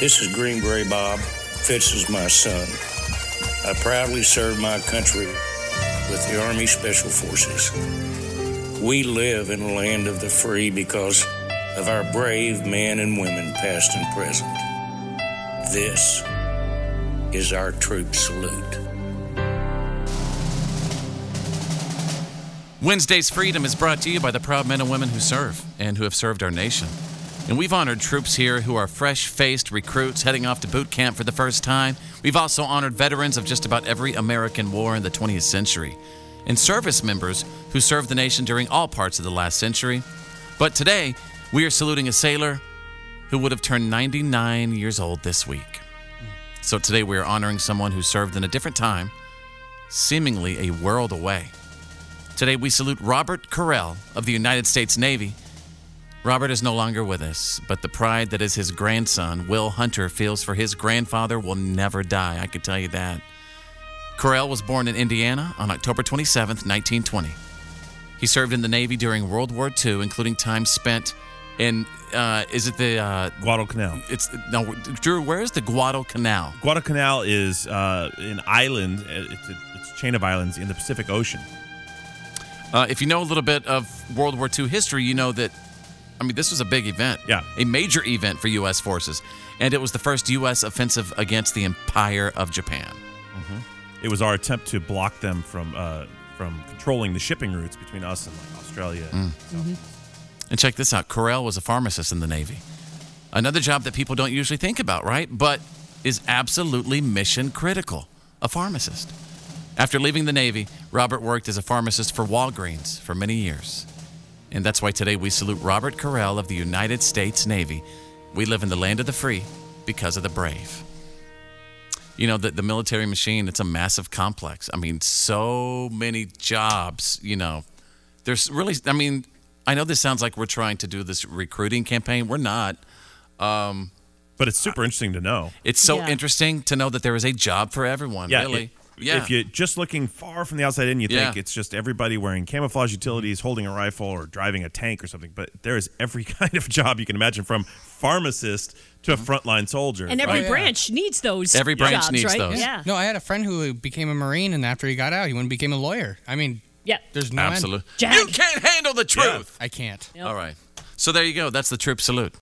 This is Green Beret Bob. Fitz is my son. I proudly serve my country with the Army Special Forces. We live in a land of the free because of our brave men and women, past and present. This is our troop salute. Wednesday's Freedom is brought to you by the proud men and women who serve and who have served our nation. And we've honored troops here who are fresh faced recruits heading off to boot camp for the first time. We've also honored veterans of just about every American war in the 20th century and service members who served the nation during all parts of the last century. But today, we are saluting a sailor who would have turned 99 years old this week. So today, we are honoring someone who served in a different time, seemingly a world away. Today, we salute Robert Coryell of the United States Navy. Robert is no longer with us, but the pride that is his grandson, Will Hunter, feels for his grandfather will never die. I can tell you that. Coryell was born in Indiana on October 27, 1920. He served in the Navy during World War II, including time spent in, uh, is it the, uh, Guadalcanal. it's, no, Drew, where is the Guadalcanal? Guadalcanal is uh, an island. It's a, it's a chain of islands in the Pacific Ocean. Uh, if you know a little bit of World War II history, you know that, I mean, this was a big event. Yeah. A major event for U.S. forces. And it was the first U.S. offensive against the Empire of Japan. It was our attempt to block them from uh, from controlling the shipping routes between us and like Australia. Mm. And check this out Coryell was a pharmacist in the Navy. Another job that people don't usually think about, right? But is absolutely mission critical a pharmacist. After leaving the Navy, Robert worked as a pharmacist for Walgreens for many years. And that's why today we salute Robert Coryell of the United States Navy. We live in the land of the free because of the brave. You know, the, the military machine, it's a massive complex. I mean, so many jobs, you know. There's really, I mean, I know this sounds like we're trying to do this recruiting campaign. We're not. Um, But it's super interesting to know. it's so Yeah. interesting to know that there is a job for everyone, Yeah, really. it- yeah. If you're just looking far from the outside in, you think it's just everybody wearing camouflage utilities, holding a rifle, or driving a tank or something. But there is every kind of job you can imagine, from pharmacist to a mm-hmm. frontline soldier. And every yeah. branch needs those. Every branch jobs, needs right? those. Yeah. No, I had a friend who became a Marine, and after he got out, he went and became a lawyer. I mean, Yeah. there's no end. Absolutely. You can't handle the truth. I can't. All right. So there you go. That's the troop salute.